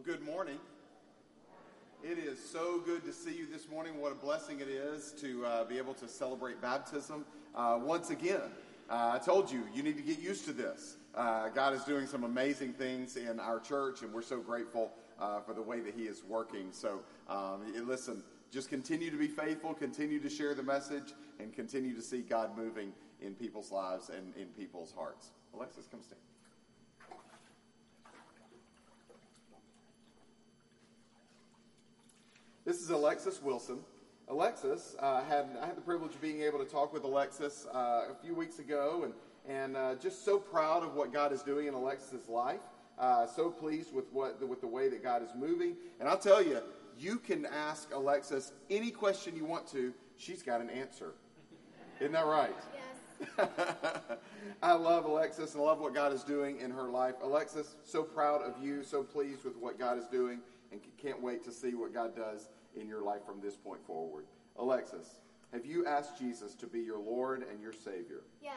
Well, good morning. It is so good to see you this morning. What a blessing it is to uh, be able to celebrate baptism uh, once again. Uh, I told you, you need to get used to this. Uh, God is doing some amazing things in our church, and we're so grateful uh, for the way that He is working. So, um, listen, just continue to be faithful, continue to share the message, and continue to see God moving in people's lives and in people's hearts. Alexis, come stand. This is Alexis Wilson. Alexis uh, had I had the privilege of being able to talk with Alexis uh, a few weeks ago, and and uh, just so proud of what God is doing in Alexis's life. Uh, so pleased with what with the way that God is moving. And I'll tell you, you can ask Alexis any question you want to. She's got an answer. Isn't that right? Yes. I love Alexis and I love what God is doing in her life. Alexis, so proud of you, so pleased with what God is doing and can't wait to see what God does in your life from this point forward. Alexis, have you asked Jesus to be your Lord and your Savior? Yes.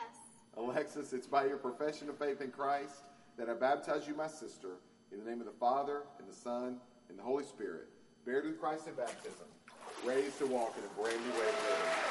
Alexis, it's by your profession of faith in Christ that I baptize you, my sister, in the name of the Father, and the Son, and the Holy Spirit, buried with Christ in baptism, raised to walk in a brand new way of living.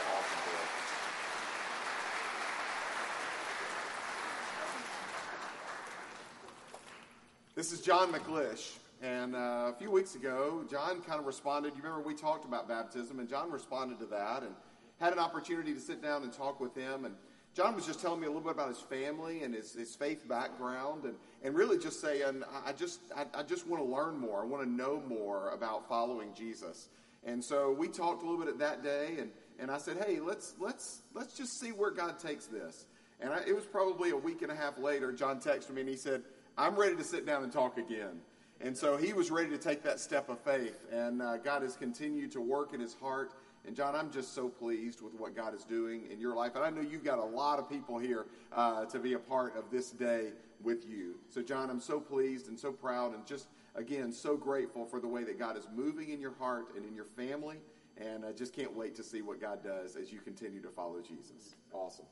This is John McLish. And uh, a few weeks ago, John kind of responded. You remember we talked about baptism, and John responded to that and had an opportunity to sit down and talk with him. And John was just telling me a little bit about his family and his, his faith background, and, and really just saying, I just, I, I just want to learn more. I want to know more about following Jesus. And so we talked a little bit at that day, and, and I said, hey, let's, let's, let's just see where God takes this. And I, it was probably a week and a half later, John texted me and he said, I'm ready to sit down and talk again. And so he was ready to take that step of faith, and uh, God has continued to work in his heart. And John, I'm just so pleased with what God is doing in your life. And I know you've got a lot of people here uh, to be a part of this day with you. So, John, I'm so pleased and so proud and just, again, so grateful for the way that God is moving in your heart and in your family. And I just can't wait to see what God does as you continue to follow Jesus. Awesome.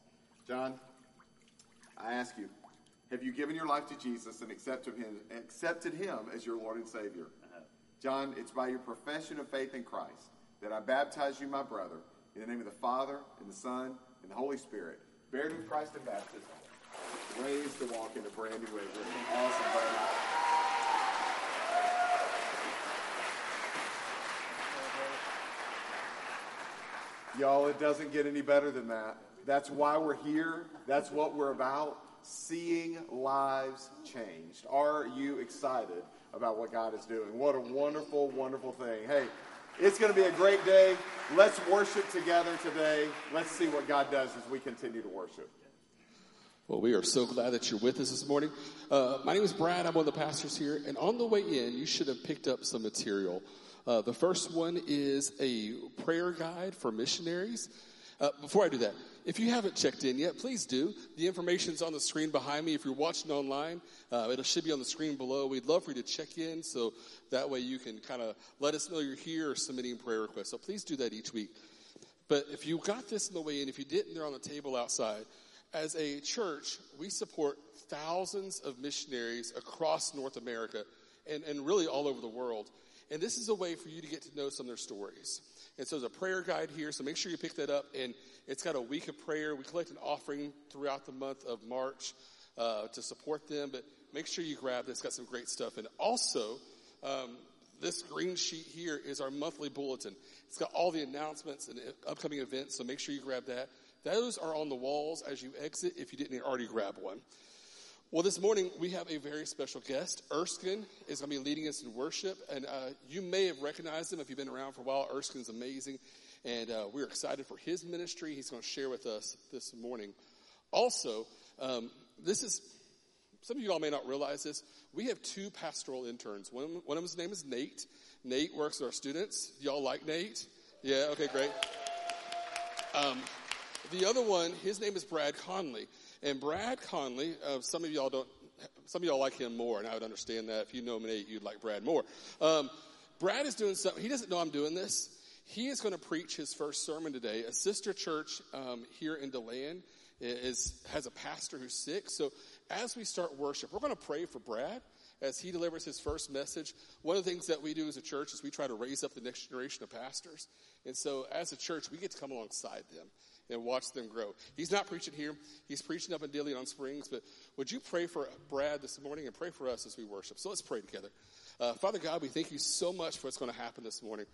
John, I ask you, have you given your life to Jesus and accepted him, accepted him as your Lord and Savior? Uh-huh. John, it's by your profession of faith in Christ that I baptize you, my brother, in the name of the Father, and the Son, and the Holy Spirit, buried with Christ in baptism, raised to walk in a brand new way. Awesome, buddy. Y'all, it doesn't get any better than that. That's why we're here. That's what we're about seeing lives changed. Are you excited about what God is doing? What a wonderful, wonderful thing. Hey, it's going to be a great day. Let's worship together today. Let's see what God does as we continue to worship. Well, we are so glad that you're with us this morning. Uh, my name is Brad. I'm one of the pastors here. And on the way in, you should have picked up some material. Uh, the first one is a prayer guide for missionaries. Uh, before I do that, if you haven't checked in yet, please do. The information's on the screen behind me. If you're watching online, uh, it should be on the screen below. We'd love for you to check in so that way you can kind of let us know you're here or submitting prayer requests. So please do that each week. But if you got this in the way and if you didn't, they're on the table outside. As a church, we support thousands of missionaries across North America and, and really all over the world. And this is a way for you to get to know some of their stories. And so there's a prayer guide here, so make sure you pick that up. And it's got a week of prayer. We collect an offering throughout the month of March uh, to support them, but make sure you grab this. It's got some great stuff. And also, um, this green sheet here is our monthly bulletin. It's got all the announcements and upcoming events, so make sure you grab that. Those are on the walls as you exit if you didn't already grab one. Well, this morning we have a very special guest. Erskine is going to be leading us in worship, and uh, you may have recognized him if you've been around for a while. Erskine's amazing, and uh, we're excited for his ministry. He's going to share with us this morning. Also, um, this is some of you all may not realize this. We have two pastoral interns. One, one of them's name is Nate. Nate works with our students. Y'all like Nate? Yeah. Okay. Great. Um, the other one, his name is Brad Conley. And Brad Conley, uh, some of y'all don't, some of y'all like him more, and I would understand that. If you know Nate, you'd like Brad more. Um, Brad is doing something, he doesn't know I'm doing this. He is going to preach his first sermon today. A sister church um, here in DeLand is, has a pastor who's sick. So as we start worship, we're going to pray for Brad as he delivers his first message. One of the things that we do as a church is we try to raise up the next generation of pastors. And so as a church, we get to come alongside them and watch them grow. He's not preaching here. He's preaching up in DeLeon Springs. But would you pray for Brad this morning and pray for us as we worship? So let's pray together. Uh, Father God, we thank you so much for what's going to happen this morning.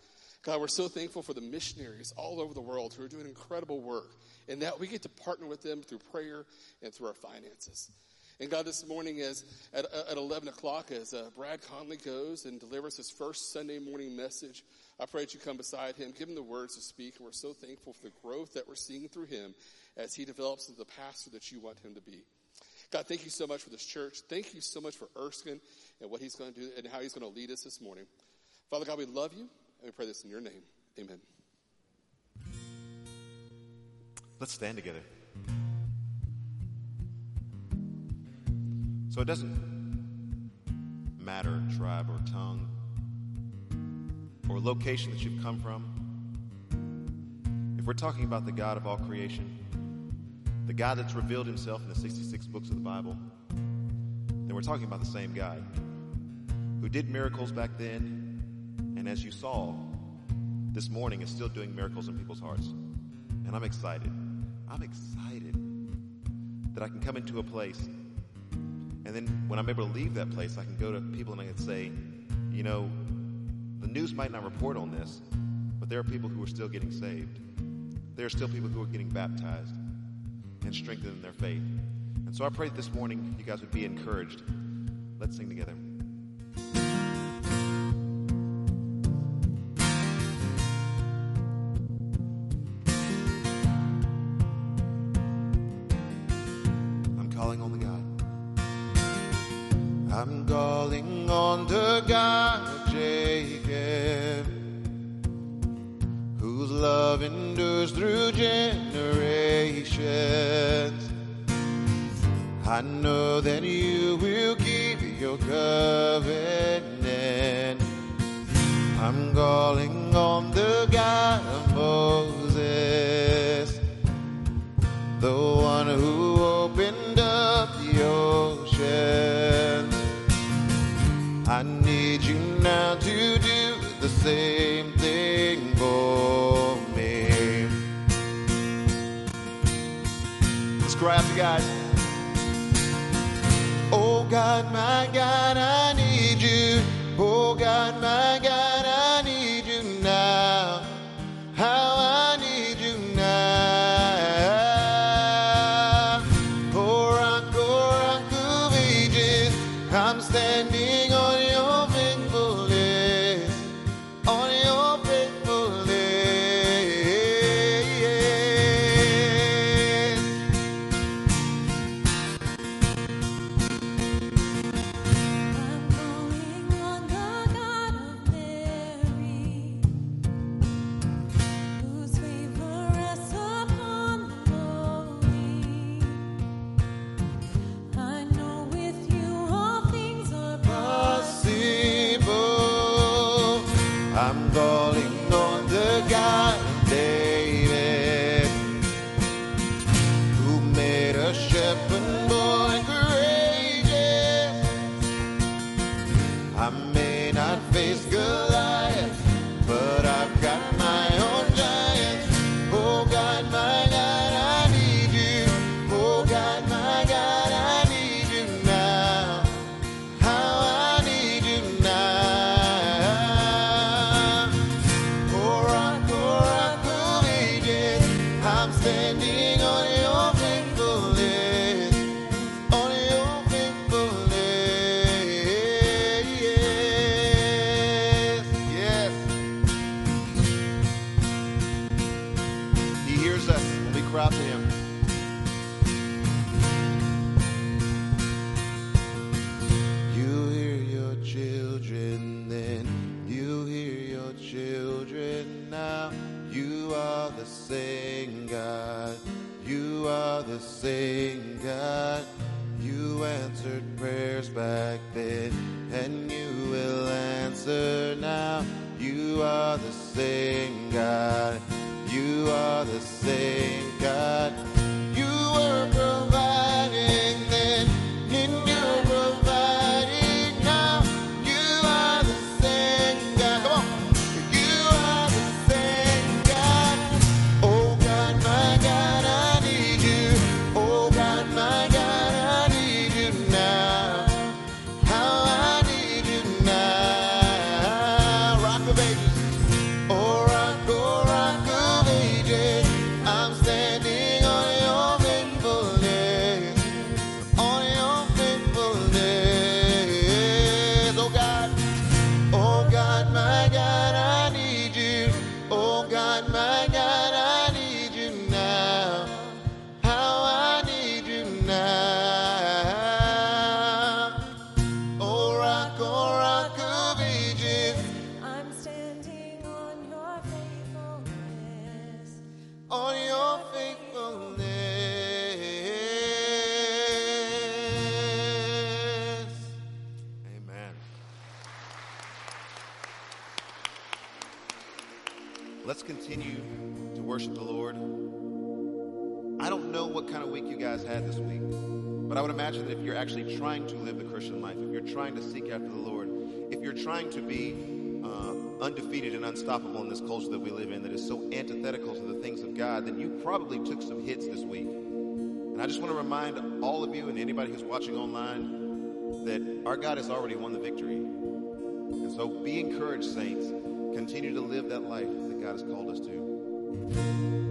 God, we're so thankful for the missionaries all over the world who are doing incredible work and that we get to partner with them through prayer and through our finances. And God, this morning, as at, at 11 o'clock, as uh, Brad Conley goes and delivers his first Sunday morning message, I pray that you come beside him, give him the words to speak. And we're so thankful for the growth that we're seeing through him as he develops into the pastor that you want him to be. God, thank you so much for this church. Thank you so much for Erskine and what he's going to do and how he's going to lead us this morning. Father God, we love you, and we pray this in your name. Amen. Let's stand together. So it doesn't matter tribe or tongue or location that you've come from. If we're talking about the God of all creation, the God that's revealed himself in the 66 books of the Bible, then we're talking about the same God who did miracles back then, and as you saw, this morning is still doing miracles in people's hearts. And I'm excited. I'm excited that I can come into a place and then when I'm able to leave that place, I can go to people and I can say, you know, the news might not report on this, but there are people who are still getting saved. There are still people who are getting baptized and strengthened in their faith. And so I pray that this morning you guys would be encouraged. Let's sing together. calling on the God of Moses, the one who opened up the ocean. I need you now to do the same thing for me. Let's grab the God. Oh God, my God, I let's continue to worship the Lord. I don't know what kind of week you guys had this week, but I would imagine that if you're actually trying to live the Christian life, if you're trying to seek after the Lord, if you're trying to be uh, undefeated and unstoppable in this culture that we live in that is so antithetical to the things of God, then you probably took some hits this week. And I just want to remind all of you and anybody who's watching online that our God has already won the victory. And so be encouraged, saints. Continue to live that life God has called us to.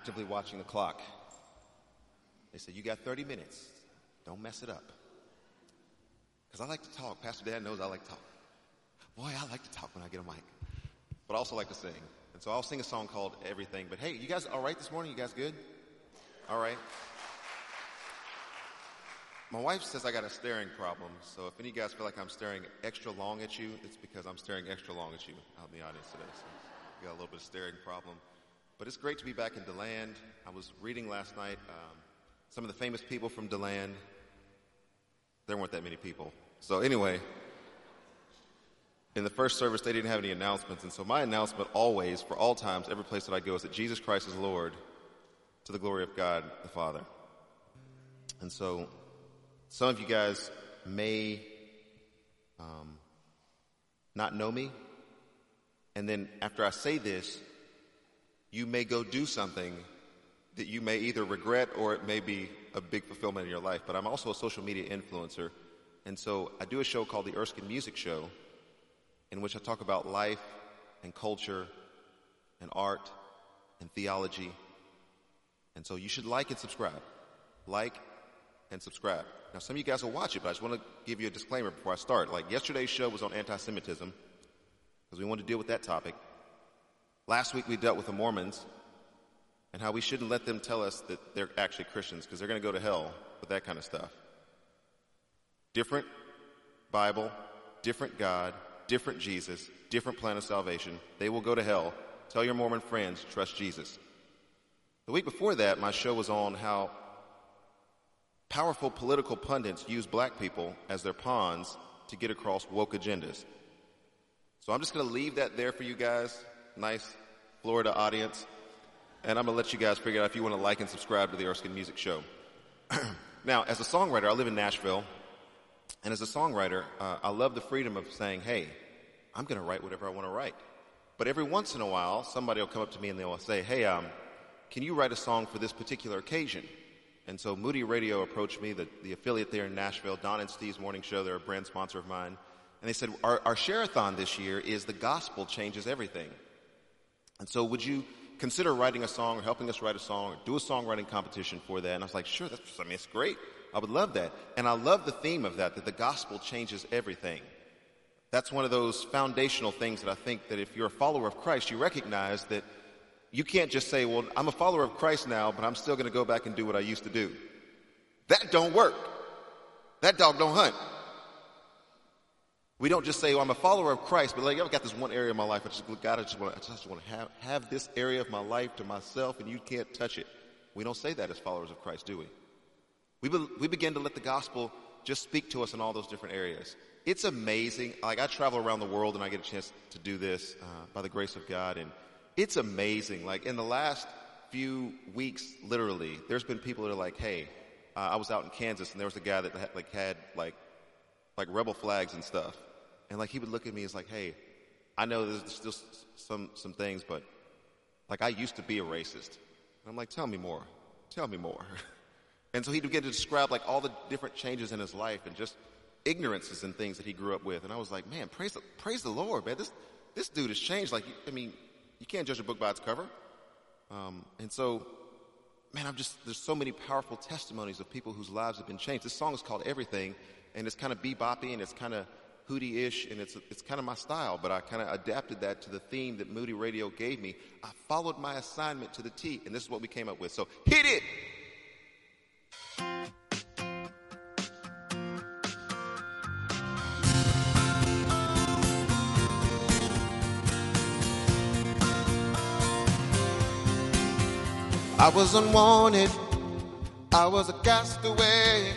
Actively watching the clock. They said, You got 30 minutes. Don't mess it up. Because I like to talk. Pastor Dan knows I like to talk. Boy, I like to talk when I get a mic. But I also like to sing. And so I'll sing a song called Everything. But hey, you guys all right this morning? You guys good? All right. My wife says I got a staring problem. So if any of you guys feel like I'm staring extra long at you, it's because I'm staring extra long at you out in the audience today. So you got a little bit of staring problem. But it's great to be back in DeLand. I was reading last night um, some of the famous people from DeLand. There weren't that many people. So anyway, in the first service, they didn't have any announcements. And so my announcement always, for all times, every place that I go, is that Jesus Christ is Lord to the glory of God the Father. And so some of you guys may um, not know me. And then after I say this, you may go do something that you may either regret or it may be a big fulfillment in your life. But I'm also a social media influencer. And so I do a show called the Erskine Music Show, in which I talk about life and culture and art and theology. And so you should like and subscribe. Like and subscribe. Now, some of you guys will watch it, but I just want to give you a disclaimer before I start. Like yesterday's show was on anti Semitism, because we wanted to deal with that topic. Last week we dealt with the Mormons and how we shouldn't let them tell us that they're actually Christians, because they're going to go to hell with that kind of stuff. Different Bible, different God, different Jesus, different plan of salvation. They will go to hell. Tell your Mormon friends, trust Jesus. The week before that, my show was on how powerful political pundits use black people as their pawns to get across woke agendas. So I'm just going to leave that there for you guys. Nice Florida audience. And I'm going to let you guys figure out if you want to like and subscribe to the Erskine Music Show. now, as a songwriter, I live in Nashville. And as a songwriter, uh, I love the freedom of saying, hey, I'm going to write whatever I want to write. But every once in a while, somebody will come up to me and they'll say, hey, um, can you write a song for this particular occasion? And so Moody Radio approached me, the, the affiliate there in Nashville, Don and Steve's morning show. They're a brand sponsor of mine. And they said, our, our share-a-thon this year is the gospel changes everything. And so would you consider writing a song or helping us write a song or do a songwriting competition for that? And I was like, sure, that's, I mean, it's great. I would love that. And I love the theme of that, that the gospel changes everything. That's one of those foundational things that I think that if you're a follower of Christ, you recognize that you can't just say, well, I'm a follower of Christ now, but I'm still going to go back and do what I used to do. That don't work. That dog don't hunt. We don't just say, well, I'm a follower of Christ, but like, I've got this one area of my life. I just, God, I just want to, have, have this area of my life to myself and you can't touch it. We don't say that as followers of Christ, do we? We, be, we begin to let the gospel just speak to us in all those different areas. It's amazing. Like, I travel around the world and I get a chance to do this uh, by the grace of God. And it's amazing. Like in the last few weeks, literally, there's been people that are like, "Hey, uh, I was out in Kansas and there was a guy that had, like had like like rebel flags and stuff, and like he would look at me as like, "Hey, I know there's still some some things, but like I used to be a racist." And I'm like, "Tell me more. Tell me more." and so he'd begin to describe like all the different changes in his life and just ignorances and things that he grew up with. And I was like, "Man, praise the, praise the Lord, man. This this dude has changed. Like, I mean." You can't judge a book by its cover. Um, and so, man, I'm just, there's so many powerful testimonies of people whose lives have been changed. This song is called Everything, and it's kind of beboppy and it's kind of hootie-ish, and it's, it's kind of my style, but I kind of adapted that to the theme that Moody Radio gave me. I followed my assignment to the T, and this is what we came up with. So hit it! I was unwanted. I was a castaway,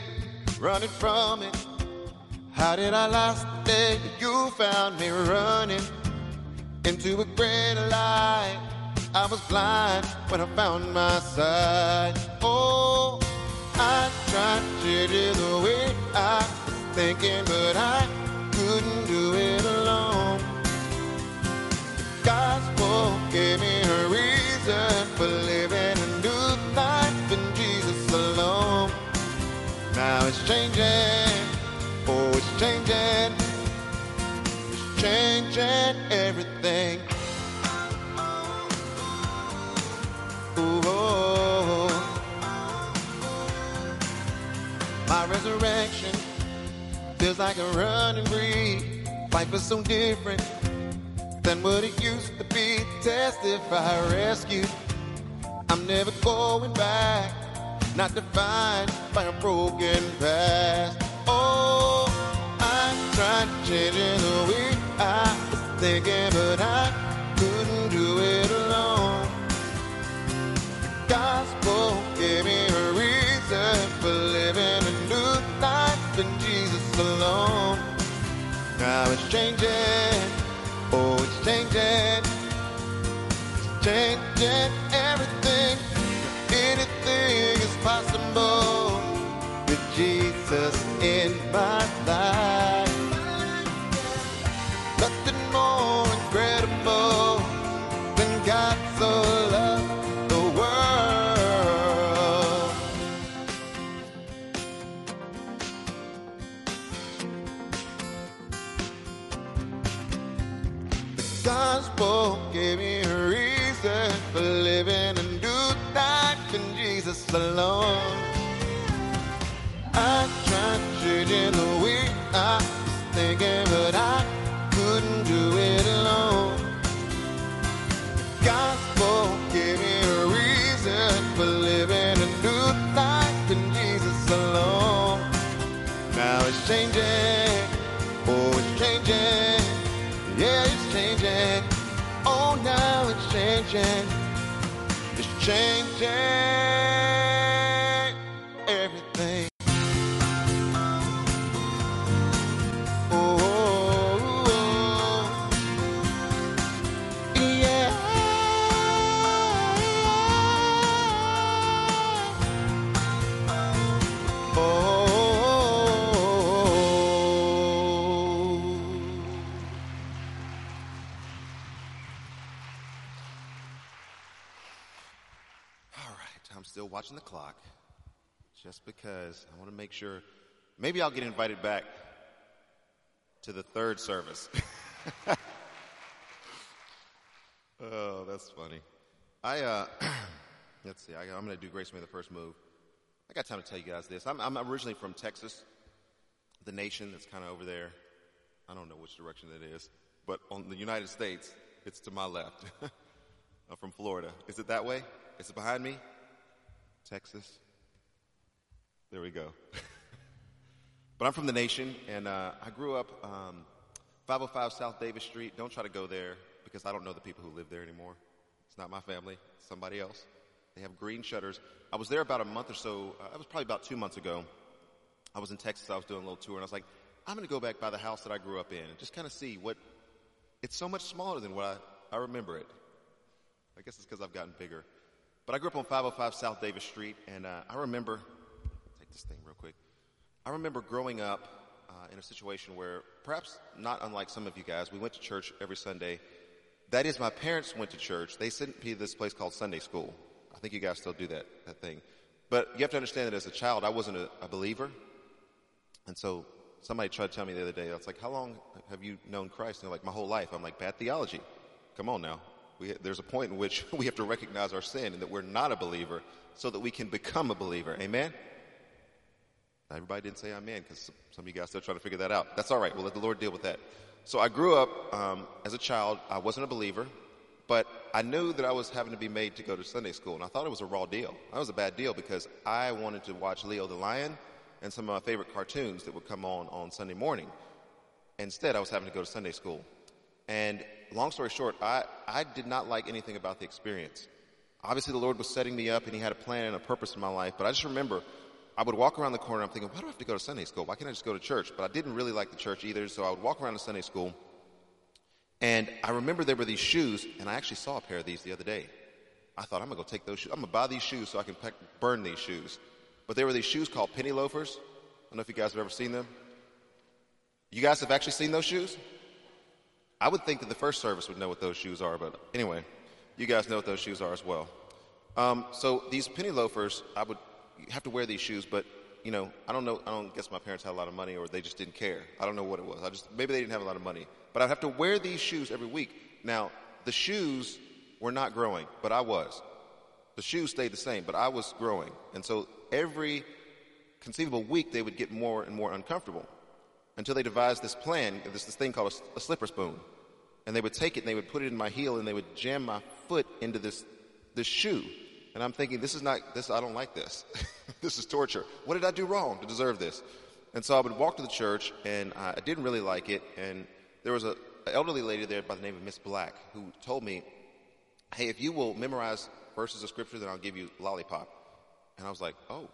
running from it. How did I last day you found me running into a great light? I was blind when I found my sight. Oh, I tried to do the way I was thinking, but I couldn't do it alone. Gospel gave me a reason for living a new life in Jesus alone. Now it's changing, Oh, it's changing. It's changing everything. Ooh, oh. My resurrection feels like a run and. Life is so different than what it used to be. Testify, rescued. I'm never going back, not defined by a broken past. Oh, I tried change the way I was thinking, but I couldn't do it alone. The gospel gave me a reason for living a new life in Jesus alone. Now it's changing, oh, it's changing, it's changing everything. Anything is possible with Jesus in my life. But I couldn't do it alone. Gospel gave me a reason for living a new life in Jesus alone. Now it's changing, oh it's changing, yeah it's changing. Oh now it's changing, it's changing because I want to make sure. Maybe I'll get invited back to the third service. oh, that's funny. I, uh, let's see, I, I'm going to do Grace May the first move. I got time to tell you guys this. I'm, I'm originally from Texas, the nation that's kind of over there. I don't know which direction it is, but on the United States, it's to my left. I'm from Florida. Is it that way? Is it behind me? Texas. There we go. but I'm from the nation, and uh, I grew up um, 505 South Davis Street. Don't try to go there because I don't know the people who live there anymore. It's not my family. It's somebody else. They have green shutters. I was there about a month or so. Uh, it was probably about two months ago. I was in Texas. I was doing a little tour, and I was like, I'm going to go back by the house that I grew up in and just kind of see what. It's so much smaller than what I, I remember it. I guess it's because I've gotten bigger. But I grew up on 505 South Davis Street, and uh, I remember. This thing real quick. I remember growing up uh, in a situation where, perhaps not unlike some of you guys, we went to church every Sunday. That is, my parents went to church. They sent me to this place called Sunday School. I think you guys still do that, that thing. But you have to understand that as a child, I wasn't a, a believer. And so somebody tried to tell me the other day, I was like, how long have you known Christ? And they're like, my whole life. I'm like, bad theology. Come on now. We, there's a point in which we have to recognize our sin and that we're not a believer so that we can become a believer. Amen? Everybody didn't say amen because some of you guys still trying to figure that out. That's all right. We'll let the Lord deal with that. So I grew up um, as a child. I wasn't a believer, but I knew that I was having to be made to go to Sunday school, and I thought it was a raw deal. That was a bad deal because I wanted to watch Leo the Lion and some of my favorite cartoons that would come on on Sunday morning. Instead, I was having to go to Sunday school. And long story short, I, I did not like anything about the experience. Obviously, the Lord was setting me up and He had a plan and a purpose in my life, but I just remember I would walk around the corner. I'm thinking, why do I have to go to Sunday school? Why can't I just go to church? But I didn't really like the church either, so I would walk around to Sunday school. And I remember there were these shoes, and I actually saw a pair of these the other day. I thought, I'm going to go take those shoes. I'm going to buy these shoes so I can pack, burn these shoes. But there were these shoes called penny loafers. I don't know if you guys have ever seen them. You guys have actually seen those shoes? I would think that the first service would know what those shoes are, but anyway, you guys know what those shoes are as well. Um, so these penny loafers, I would have to wear these shoes, but you know, I don't know. I don't guess my parents had a lot of money, or they just didn't care. I don't know what it was. I just maybe they didn't have a lot of money, but I'd have to wear these shoes every week. Now the shoes were not growing, but I was. The shoes stayed the same, but I was growing, and so every conceivable week, they would get more and more uncomfortable until they devised this plan, this, this thing called a, a slipper spoon. And they would take it and they would put it in my heel and they would jam my foot into this, this shoe. And I'm thinking, this is not, this, I don't like this. this is torture. What did I do wrong to deserve this? And so I would walk to the church and I didn't really like it. And there was a, an elderly lady there by the name of Miss Black who told me, hey, if you will memorize verses of scripture, then I'll give you lollipop. And I was like, oh,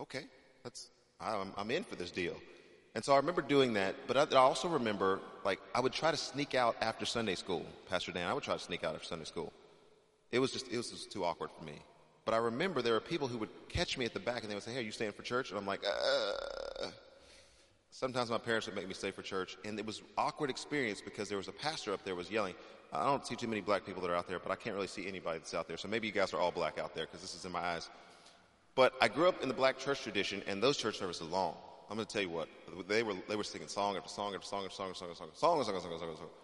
okay. That's, I'm, I'm in for this deal. And so I remember doing that, but I, I, also remember, like, I would try to sneak out after Sunday school, Pastor Dan. I would try to sneak out after Sunday school. It was just, it was just too awkward for me. But I remember there were people who would catch me at the back and they would say, hey, are you staying for church? And I'm like, uh. Sometimes my parents would make me stay for church, and it was awkward experience because there was a pastor up there was yelling. I don't see too many black people that are out there, but I can't really see anybody that's out there. So maybe you guys are all black out there because this is in my eyes. But I grew up in the black church tradition, and those church services are long. I'm going to tell you what they were. They were singing song after song after song after song after song after song song after song after song after song.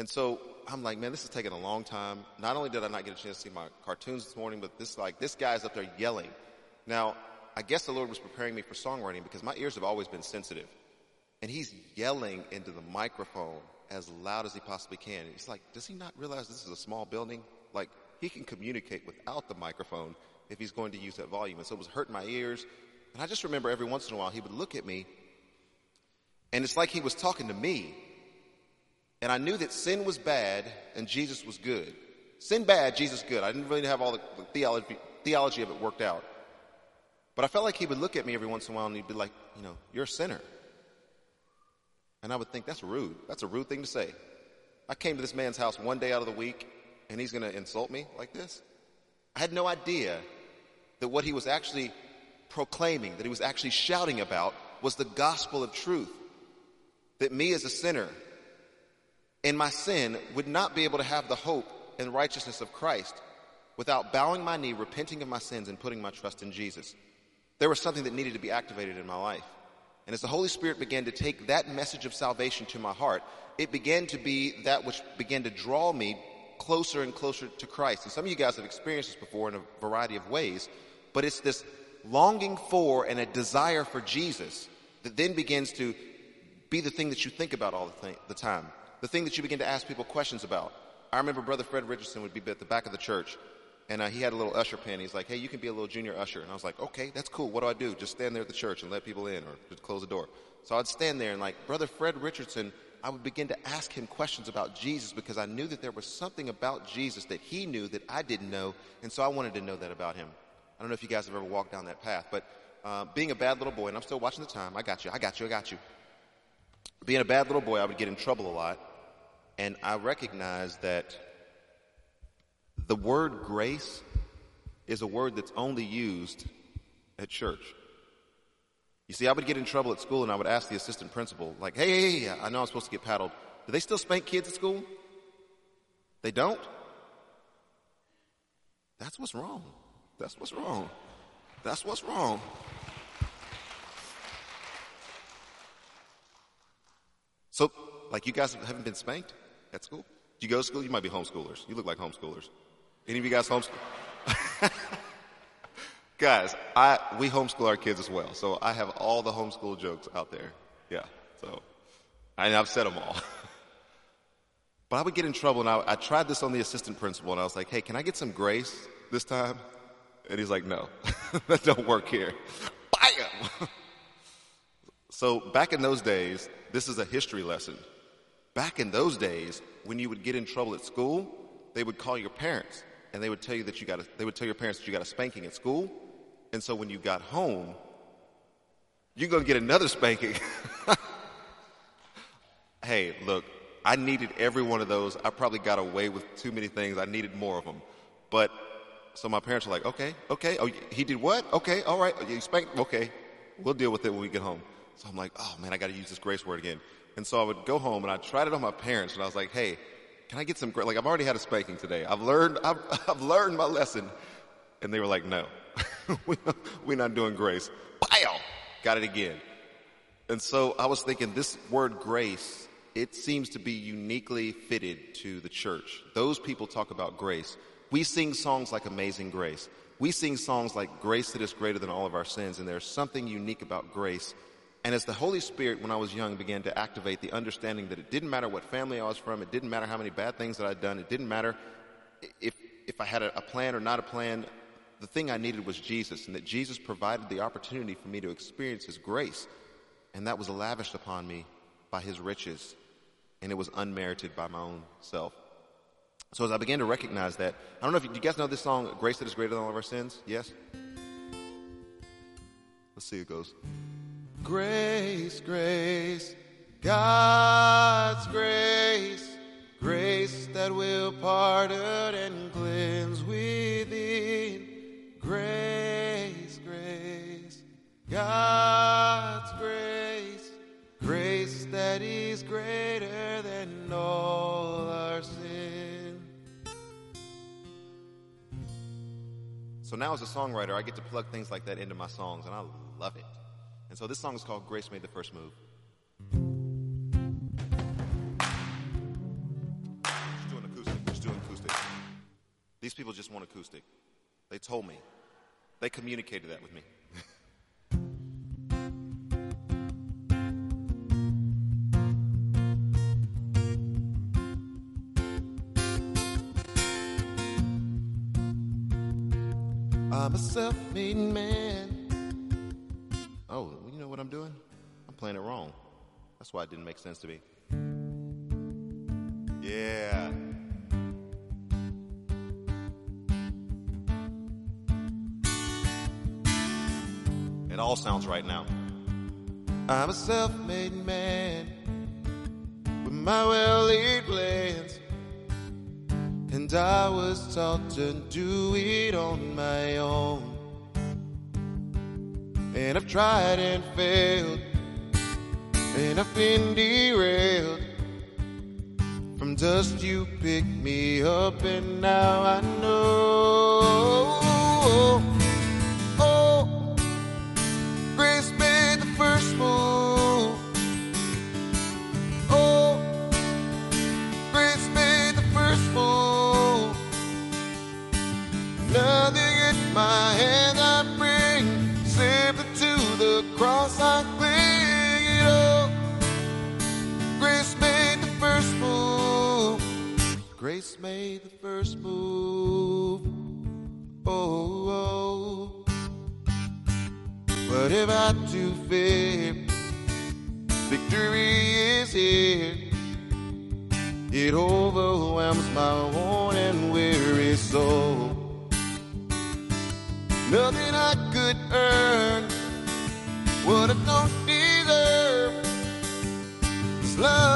And so I'm like, man, this is taking a long time. Not only did I not get a chance to see my cartoons this morning, but this like this guy's up there yelling. Now, I guess the Lord was preparing me for songwriting because my ears have always been sensitive. And he's yelling into the microphone as loud as he possibly can. He's like, does he not realize this is a small building? Like, he can communicate without the microphone if he's going to use that volume. And so it was hurting my ears. And I just remember every once in a while he would look at me and it's like he was talking to me. And I knew that sin was bad and Jesus was good. Sin bad, Jesus good. I didn't really have all the theology, theology of it worked out. But I felt like he would look at me every once in a while and he'd be like, you know, you're a sinner. And I would think, that's rude. That's a rude thing to say. I came to this man's house one day out of the week and he's going to insult me like this. I had no idea that what he was actually proclaiming, that he was actually shouting about, was the gospel of truth. That me as a sinner in my sin would not be able to have the hope and righteousness of Christ without bowing my knee, repenting of my sins, and putting my trust in Jesus. There was something that needed to be activated in my life. And as the Holy Spirit began to take that message of salvation to my heart, it began to be that which began to draw me closer and closer to Christ. And some of you guys have experienced this before in a variety of ways, but it's this longing for and a desire for Jesus that then begins to be the thing that you think about all the, th- the time, the thing that you begin to ask people questions about. I remember Brother Fred Richardson would be at the back of the church, and uh, he had a little usher pin. He's like, hey, you can be a little junior usher. And I was like, okay, that's cool. What do I do? Just stand there at the church and let people in or just close the door. So I'd stand there and like, Brother Fred Richardson, I would begin to ask him questions about Jesus because I knew that there was something about Jesus that he knew that I didn't know. And so I wanted to know that about him. I don't know if you guys have ever walked down that path, but uh, being a bad little boy, and I'm still watching the time, I got you, I got you, I got you. Being a bad little boy, I would get in trouble a lot. And I recognize that the word grace is a word that's only used at church. You see, I would get in trouble at school and I would ask the assistant principal, like, hey, I know I'm supposed to get paddled. Do they still spank kids at school? They don't? That's what's wrong. That's what's wrong. That's what's wrong. So, like, you guys haven't been spanked at school? Do you go to school? You might be homeschoolers. You look like homeschoolers. Any of you guys homeschool? Guys, I, we homeschool our kids as well, so I have all the homeschool jokes out there. Yeah, so I, have said them all. but I would get in trouble, and I, I tried this on the assistant principal, and I was like, "Hey, can I get some grace this time?" And he's like, "No, that don't work here." Bam! so back in those days, this is a history lesson. Back in those days, when you would get in trouble at school, they would call your parents and they would tell you that you got a, they would tell your parents that you got a spanking at school. And so when you got home, you're going to get another spanking. hey, look, I needed every one of those. I probably got away with too many things. I needed more of them. But so my parents were like, okay, okay. Oh, he did what? Okay, all right. Oh, you spanked? Okay. We'll deal with it when we get home. So I'm like, oh man, I got to use this grace word again. And so I would go home and I tried it on my parents and I was like, hey, can I get some, grace? like, I've already had a spanking today. I've learned, I've, I've learned my lesson. And they were like, no, we're not doing grace. Pow! Got it again. And so I was thinking this word grace, it seems to be uniquely fitted to the church. Those people talk about grace. We sing songs like Amazing Grace. we sing songs like Grace that is greater than all of our sins, and there's something unique about grace. And as the Holy Spirit, when I was young, began to activate the understanding that it didn't matter what family I was from, it didn't matter how many bad things that I'd done, it didn't matter if, if I had a, a plan or not a plan, the thing I needed was Jesus, and that Jesus provided the opportunity for me to experience His grace. And that was lavished upon me by His riches, and it was unmerited by my own self. So as I began to recognize that, I don't know if you, you guys know this song, Grace That Is Greater Than All of Our Sins? Yes? Let's see, it goes. Grace, grace, God's grace, grace that will pardon and cleanse within. Grace, grace, God's grace, grace that is greater than all our sin. So now, as a songwriter, I get to plug things like that into my songs, and I love it. And so this song is called Grace Made the First Move. Just doing acoustic. Just doing acoustic. These people just want acoustic. They told me. They communicated that with me. I'm a self-made man. What I'm doing? I'm playing it wrong. That's why it didn't make sense to me. Yeah. It all sounds right now. I'm a self-made man with my well-laid plans. And I was taught to do it on my own. And I've tried and failed. And I've been derailed. From dust you picked me up and now I know. First move. Oh, oh. But if I to fear, victory is here. It overwhelms my worn and weary soul. Nothing I could earn, what I don't deserve. This love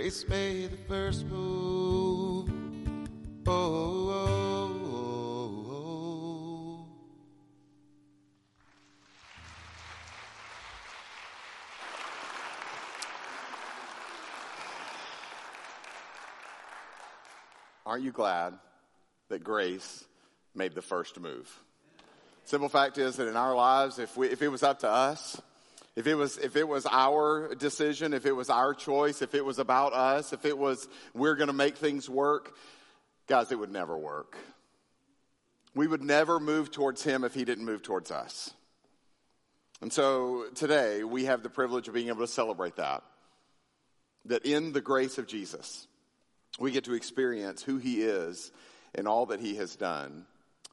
Grace made the first move. Oh, oh, oh, oh. Aren't you glad that grace made the first move? Simple fact is that in our lives, if, we, if it was up to us, if it was, if it was our decision, if it was our choice, if it was about us, if it was, we're going to make things work, guys, it would never work. We would never move towards him if he didn't move towards us. And so today we have the privilege of being able to celebrate that. That in the grace of Jesus, we get to experience who he is and all that he has done.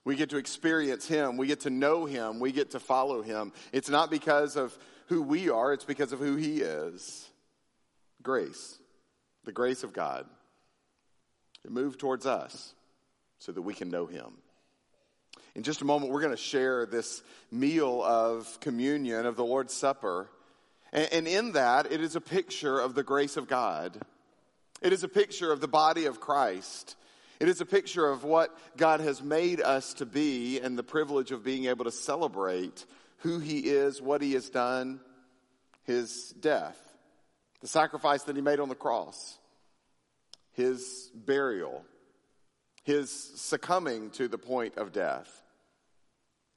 We get to experience him. We get to know him. We get to follow him. It's not because of who we are, it's because of who he is. Grace, the grace of God. It moved towards us so that we can know him. In just a moment, we're going to share this meal of communion, of the Lord's Supper. And, and in that, it is a picture of the grace of God. It is a picture of the body of Christ. It is a picture of what God has made us to be and the privilege of being able to celebrate who He is, what He has done, His death, the sacrifice that He made on the cross, His burial, His succumbing to the point of death,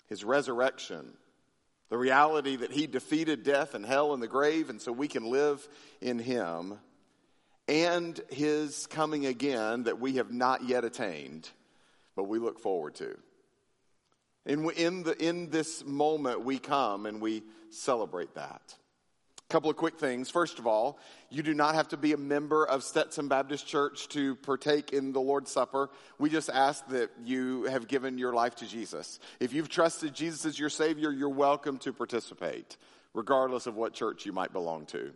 His resurrection, the reality that He defeated death and hell and the grave, and so we can live in Him and his coming again that we have not yet attained, but we look forward to. In, in, the, in this moment, we come and we celebrate that. A couple of quick things. First of all, you do not have to be a member of Stetson Baptist Church to partake in the Lord's Supper. We just ask that you have given your life to Jesus. If you've trusted Jesus as your Savior, you're welcome to participate, regardless of what church you might belong to.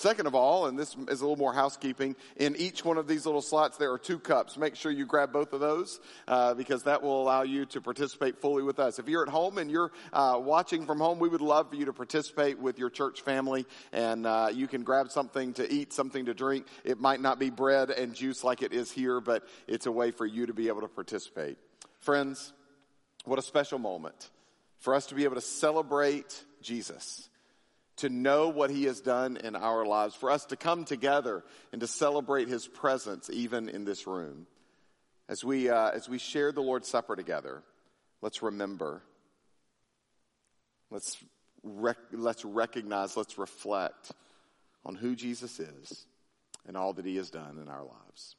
Second of all, and this is a little more housekeeping, in each one of these little slots there are two cups. Make sure you grab both of those uh, because that will allow you to participate fully with us. If you're at home and you're uh, watching from home, we would love for you to participate with your church family, and uh, you can grab something to eat, something to drink. It might not be bread and juice like it is here, but it's a way for you to be able to participate. Friends, what a special moment for us to be able to celebrate Jesus to know what he has done in our lives, for us to come together and to celebrate his presence even in this room. As we, uh, as we share the Lord's Supper together, let's remember, let's, rec- let's recognize, let's reflect on who Jesus is and all that he has done in our lives.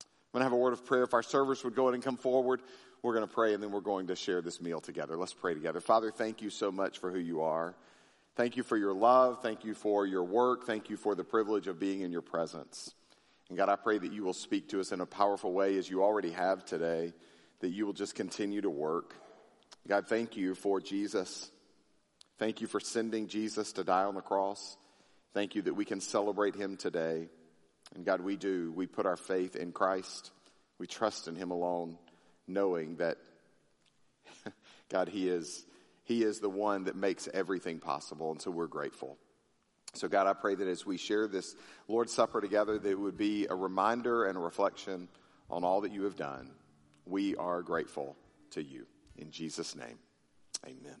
I'm going to have a word of prayer. If our servers would go ahead and come forward, we're going to pray and then we're going to share this meal together. Let's pray together. Father, thank you so much for who you are. Thank you for your love. Thank you for your work. Thank you for the privilege of being in your presence. And God, I pray that you will speak to us in a powerful way as you already have today, that you will just continue to work. God, thank you for Jesus. Thank you for sending Jesus to die on the cross. Thank you that we can celebrate him today. And God, we do. We put our faith in Christ. We trust in him alone, knowing that, God, he is he is the one that makes everything possible, and so we're grateful. So, God, I pray that as we share this Lord's Supper together, that it would be a reminder and a reflection on all that you have done. We are grateful to you. In Jesus' name, amen.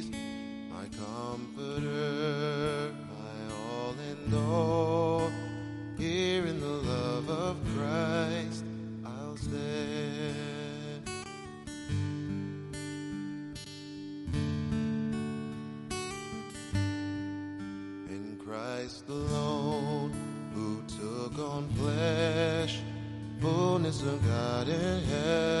comforter, my all and all, here in the love of Christ, I'll stand. In Christ alone, who took on flesh fullness of God in helpless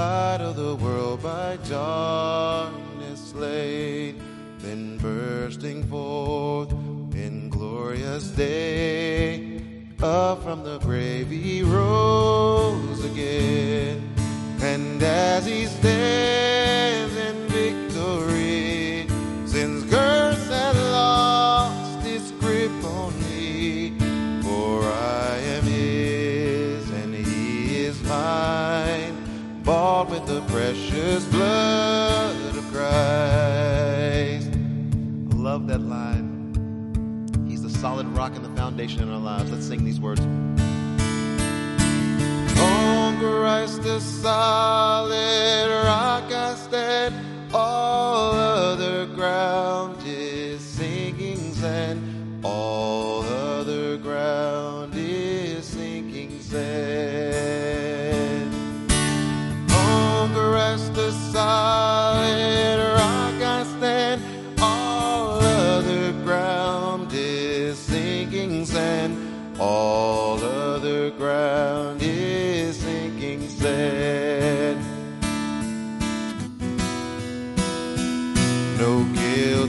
light of the world by darkness laid, then bursting forth in glorious day, up from the grave he rose again, and as he stands sing these words. Christ the solid rock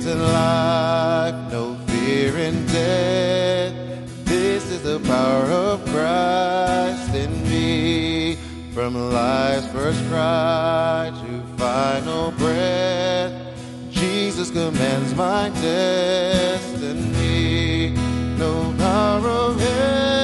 guilt in life, no fear in death. This is the power of Christ in me. From life's first cry to final breath, Jesus commands my destiny. No power of hell,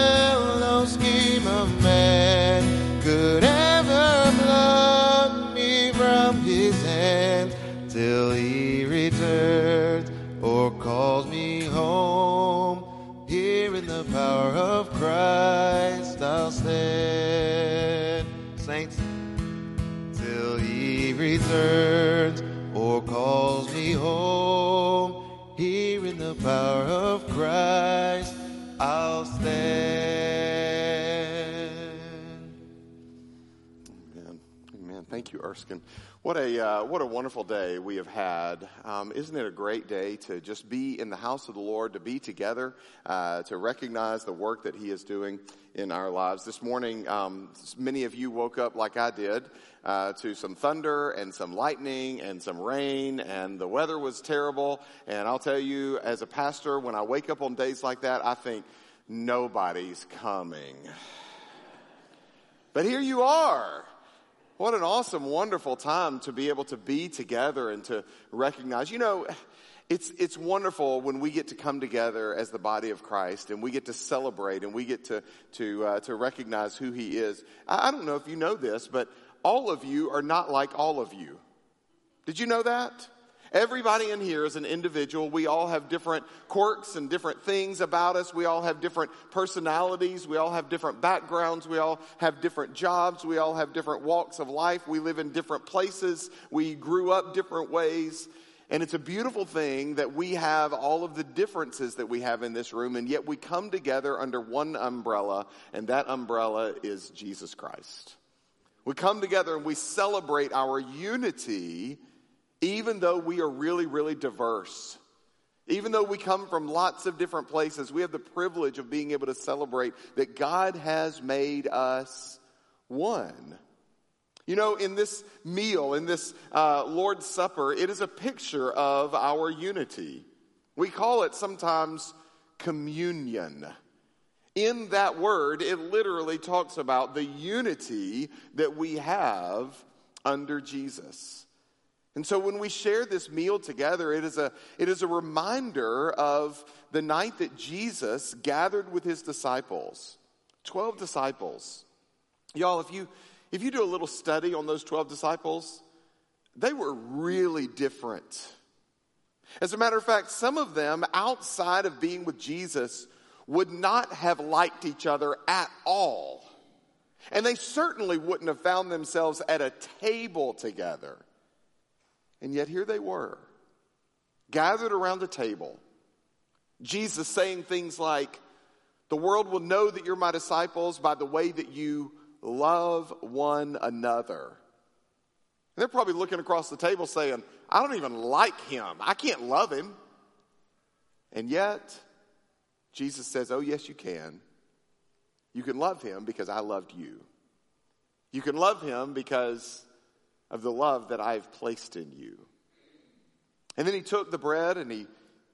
Christ I'll stand. Amen. Amen. Thank you, Erskine. What a uh, what a wonderful day we have had. Um, isn't it a great day to just be in the house of the Lord, to be together, uh, to recognize the work that He is doing in our lives. This morning, um, many of you woke up like I did uh, to some thunder and some lightning and some rain, and the weather was terrible. And I'll tell you, as a pastor, when I wake up on days like that, I think nobody's coming. But here you are. What an awesome, wonderful time to be able to be together and to recognize. You know, it's, it's wonderful when we get to come together as the body of Christ and we get to celebrate and we get to, to, uh, to recognize who He is. I, I don't know if you know this, but all of you are not like all of you. Did you know that? Everybody in here is an individual. We all have different quirks and different things about us. We all have different personalities. We all have different backgrounds. We all have different jobs. We all have different walks of life. We live in different places. We grew up different ways. And it's a beautiful thing that we have all of the differences that we have in this room, and yet we come together under one umbrella, and that umbrella is Jesus Christ. We come together and we celebrate our unity even though we are really, really diverse. Even though we come from lots of different places, we have the privilege of being able to celebrate that God has made us one. You know, in this meal, in this uh, Lord's Supper, it is a picture of our unity. We call it sometimes communion. In that word, it literally talks about the unity that we have under Jesus. And so when we share this meal together, it is a, it is a reminder of the night that Jesus gathered with his disciples, 12 disciples. Y'all, if you, if you do a little study on those 12 disciples, they were really different. As a matter of fact, some of them outside of being with Jesus would not have liked each other at all. And they certainly wouldn't have found themselves at a table together. And yet here they were, gathered around a table. Jesus saying things like, The world will know that you're my disciples by the way that you love one another. And they're probably looking across the table saying, I don't even like him. I can't love him. And yet, Jesus says, Oh, yes, you can. You can love him because I loved you. You can love him because of the love that I've placed in you. And then he took the bread and he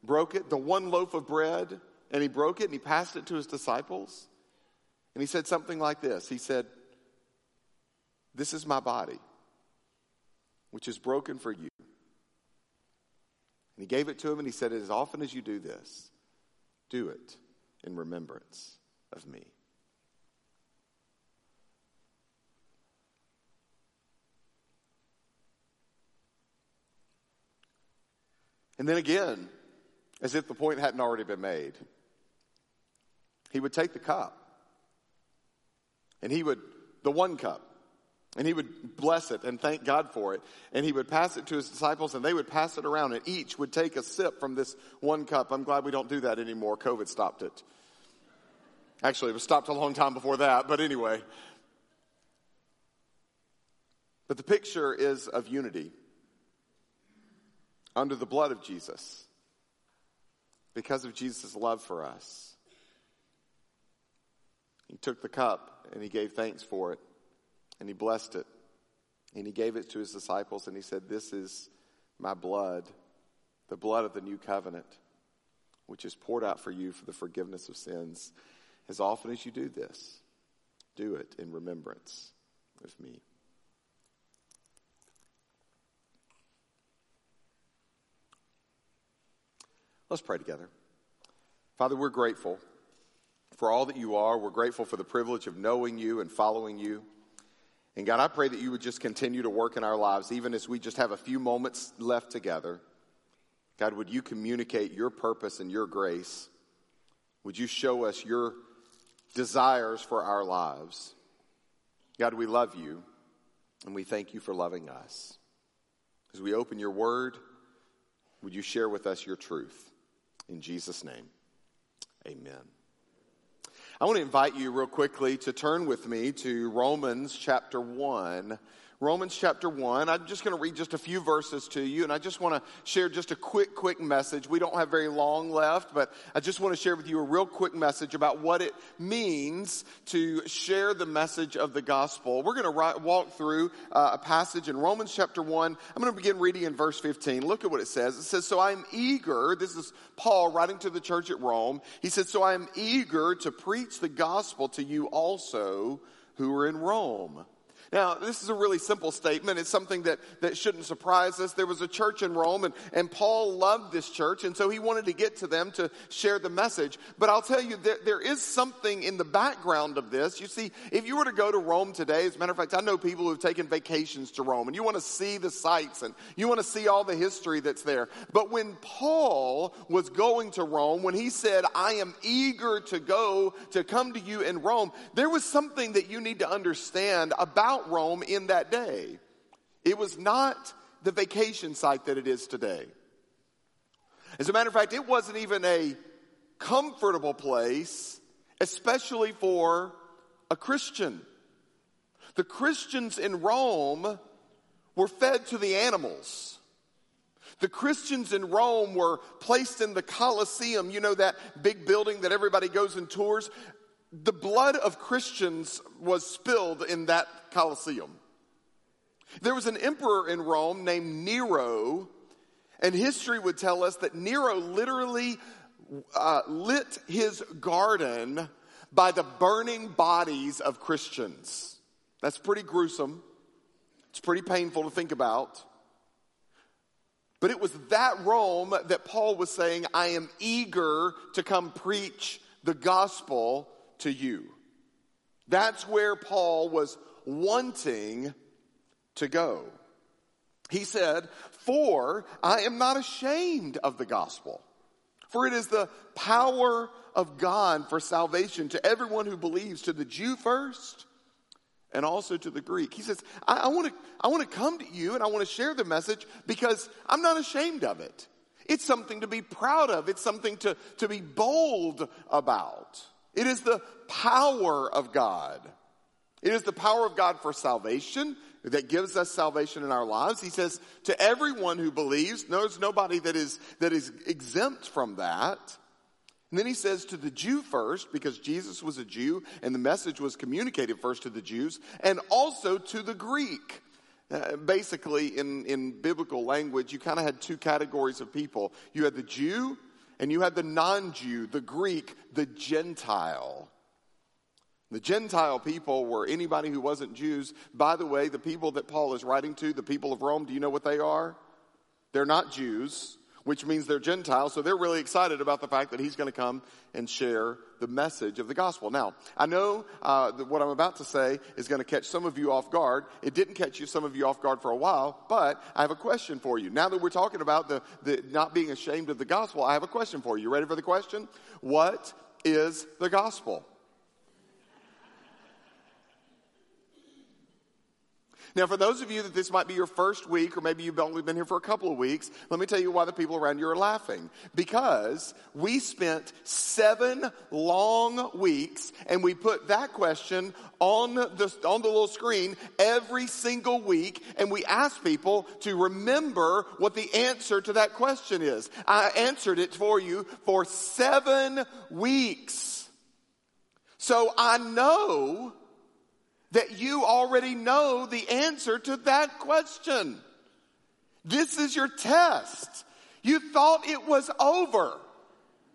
broke it, the one loaf of bread, and he broke it and he passed it to his disciples. And he said something like this He said, This is my body, which is broken for you. And he gave it to him and he said, As often as you do this, do it in remembrance of me. And then again, as if the point hadn't already been made, he would take the cup and he would, the one cup, and he would bless it and thank God for it. And he would pass it to his disciples and they would pass it around and each would take a sip from this one cup. I'm glad we don't do that anymore. COVID stopped it. Actually, it was stopped a long time before that, but anyway. But the picture is of unity under the blood of Jesus because of Jesus' love for us. He took the cup and he gave thanks for it and he blessed it and he gave it to his disciples and he said, This is my blood, the blood of the new covenant, which is poured out for you for the forgiveness of sins. As often as you do this, do it in remembrance of me. Let's pray together. Father, we're grateful for all that you are. We're grateful for the privilege of knowing you and following you. And God, I pray that you would just continue to work in our lives, even as we just have a few moments left together. God, would you communicate your purpose and your grace? Would you show us your desires for our lives? God, we love you and we thank you for loving us. As we open your word, would you share with us your truth? In Jesus' name, amen. I want to invite you real quickly to turn with me to Romans chapter 1. Romans chapter 1. I'm just going to read just a few verses to you, and I just want to share just a quick, quick message. We don't have very long left, but I just want to share with you a real quick message about what it means to share the message of the gospel. We're going to walk through uh, a passage in Romans chapter 1. I'm going to begin reading in verse 15. Look at what it says. It says, So I'm eager, this is Paul writing to the church at Rome. He said, So I am eager to preach the gospel to you also who are in Rome. Now, this is a really simple statement. It's something that, that shouldn't surprise us. There was a church in Rome, and, and Paul loved this church, and so he wanted to get to them to share the message. But I'll tell you, there, there is something in the background of this. You see, if you were to go to Rome today, as a matter of fact, I know people who've taken vacations to Rome, and you want to see the sights, and you want to see all the history that's there. But when Paul was going to Rome, when he said, I am eager to go to come to you in Rome, there was something that you need to understand about about Rome in that day. It was not the vacation site that it is today. As a matter of fact, it wasn't even a comfortable place, especially for a Christian. The Christians in Rome were fed to the animals. The Christians in Rome were placed in the Colosseum, you know, that big building that everybody goes and tours the blood of Christians was spilled in that Colosseum. There was an emperor in Rome named Nero, and history would tell us that Nero literally uh, lit his garden by the burning bodies of Christians. That's pretty gruesome. It's pretty painful to think about. But it was that Rome that Paul was saying, I am eager to come preach the gospel to you. That's where Paul was wanting to go. He said, For I am not ashamed of the gospel, for it is the power of God for salvation to everyone who believes, to the Jew first and also to the Greek. He says, I, want to, I want to come to you and I want to share the message because I'm not ashamed of it. It's something to be proud of. It's something to, to be bold about. It is the power of God. It is the power of God for salvation that gives us salvation in our lives. He says to everyone who believes, there's nobody that is, that is exempt from that. And then he says to the Jew first, because Jesus was a Jew and the message was communicated first to the Jews, and also to the Greek. Uh, basically, in, in biblical language, you kind of had two categories of people. You had the Jew and you had the non Jew, the Greek, the Gentile. The Gentile people were anybody who wasn't Jews. By the way, the people that Paul is writing to, the people of Rome, do you know what they are? They're not Jews which means they're Gentiles. So they're really excited about the fact that he's going to come and share the message of the gospel. Now, I know uh, that what I'm about to say is going to catch some of you off guard. It didn't catch you, some of you off guard for a while, but I have a question for you. Now that we're talking about the, the not being ashamed of the gospel, I have a question for you. You ready for the question? What is the gospel? Now, for those of you that this might be your first week, or maybe you've only been here for a couple of weeks, let me tell you why the people around you are laughing. Because we spent seven long weeks and we put that question on the, on the little screen every single week and we asked people to remember what the answer to that question is. I answered it for you for seven weeks. So I know that you already know the answer to that question. This is your test. You thought it was over.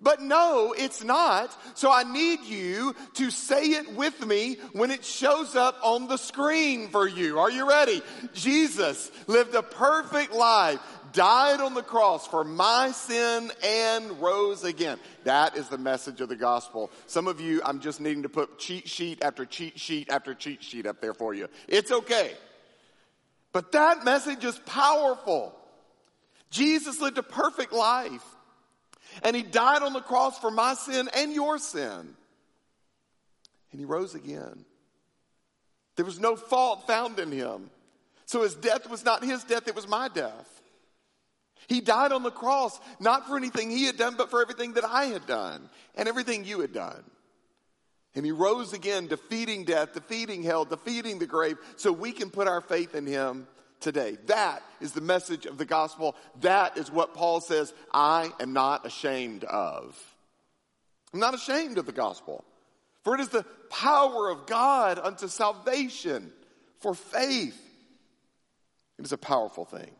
But no, it's not. So I need you to say it with me when it shows up on the screen for you. Are you ready? Jesus lived a perfect life died on the cross for my sin and rose again. That is the message of the gospel. Some of you, I'm just needing to put cheat sheet after cheat sheet after cheat sheet up there for you. It's okay. But that message is powerful. Jesus lived a perfect life. And he died on the cross for my sin and your sin. And he rose again. There was no fault found in him. So his death was not his death, it was my death. He died on the cross, not for anything he had done, but for everything that I had done and everything you had done. And he rose again, defeating death, defeating hell, defeating the grave, so we can put our faith in him today. That is the message of the gospel. That is what Paul says I am not ashamed of. I'm not ashamed of the gospel, for it is the power of God unto salvation for faith. It is a powerful thing.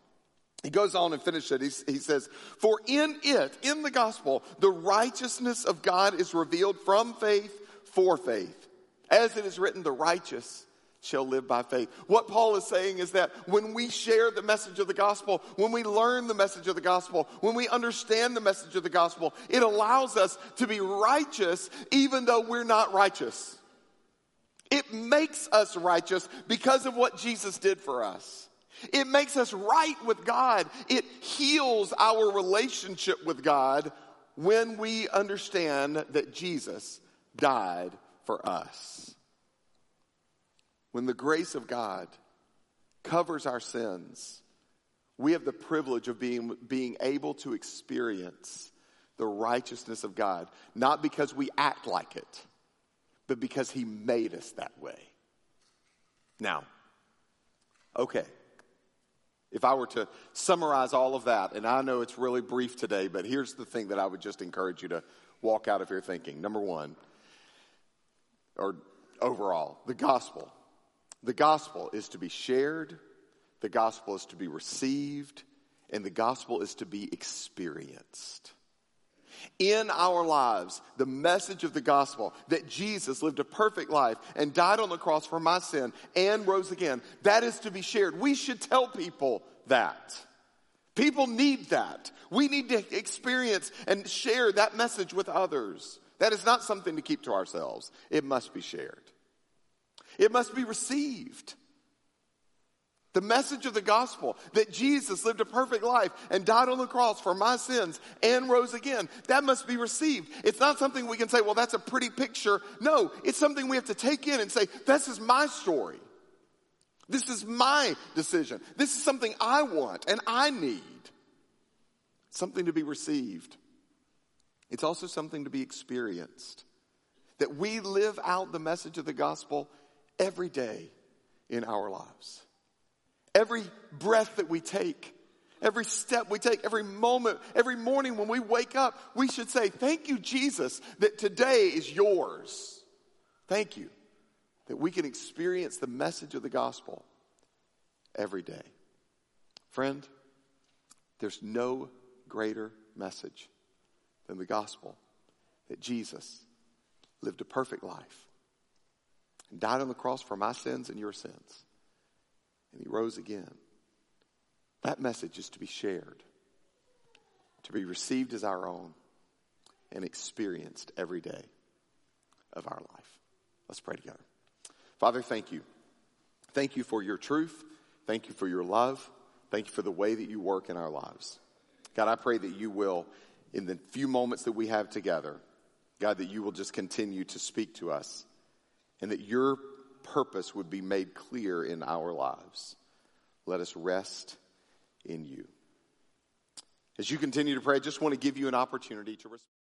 He goes on and finishes it. He, he, says, For in it, in the gospel, the righteousness of God is revealed from faith for faith. As it is written, the righteous shall live by faith. What Paul is saying is that when we share the message of the gospel, when we learn the message of the gospel, when we understand the message of the gospel, it allows us to be righteous even though we're not righteous. It makes us righteous because of what Jesus did for us. It makes us right with God. It heals our relationship with God when we understand that Jesus died for us. When the grace of God covers our sins, we have the privilege of being, being able to experience the righteousness of God, not because we act like it, but because He made us that way. Now, okay. If I were to summarize all of that, and I know it's really brief today, but here's the thing that I would just encourage you to walk out of here thinking. Number one, or overall, the gospel. The gospel is to be shared, the gospel is to be received, and the gospel is to be experienced. In our lives, the message of the gospel that Jesus lived a perfect life and died on the cross for my sin and rose again, that is to be shared. We should tell people that. People need that. We need to experience and share that message with others. That is not something to keep to ourselves. It must be shared. It must be received. The message of the gospel that Jesus lived a perfect life and died on the cross for my sins and rose again, that must be received. It's not something we can say, well, that's a pretty picture. No, it's something we have to take in and say, this is my story. This is my decision. This is something I want and I need. Something to be received. It's also something to be experienced. That we live out the message of the gospel every day in our lives. Every breath that we take, every step we take, every moment, every morning when we wake up, we should say, Thank you, Jesus, that today is yours. Thank you that we can experience the message of the gospel every day. Friend, there's no greater message than the gospel that Jesus lived a perfect life and died on the cross for my sins and your sins. And he rose again. That message is to be shared, to be received as our own, and experienced every day of our life. Let's pray together. Father, thank you. Thank you for your truth. Thank you for your love. Thank you for the way that you work in our lives. God, I pray that you will, in the few moments that we have together, God, that you will just continue to speak to us and that your purpose would be made clear in our lives. Let us rest in you. As you continue to pray, I just want to give you an opportunity to respond.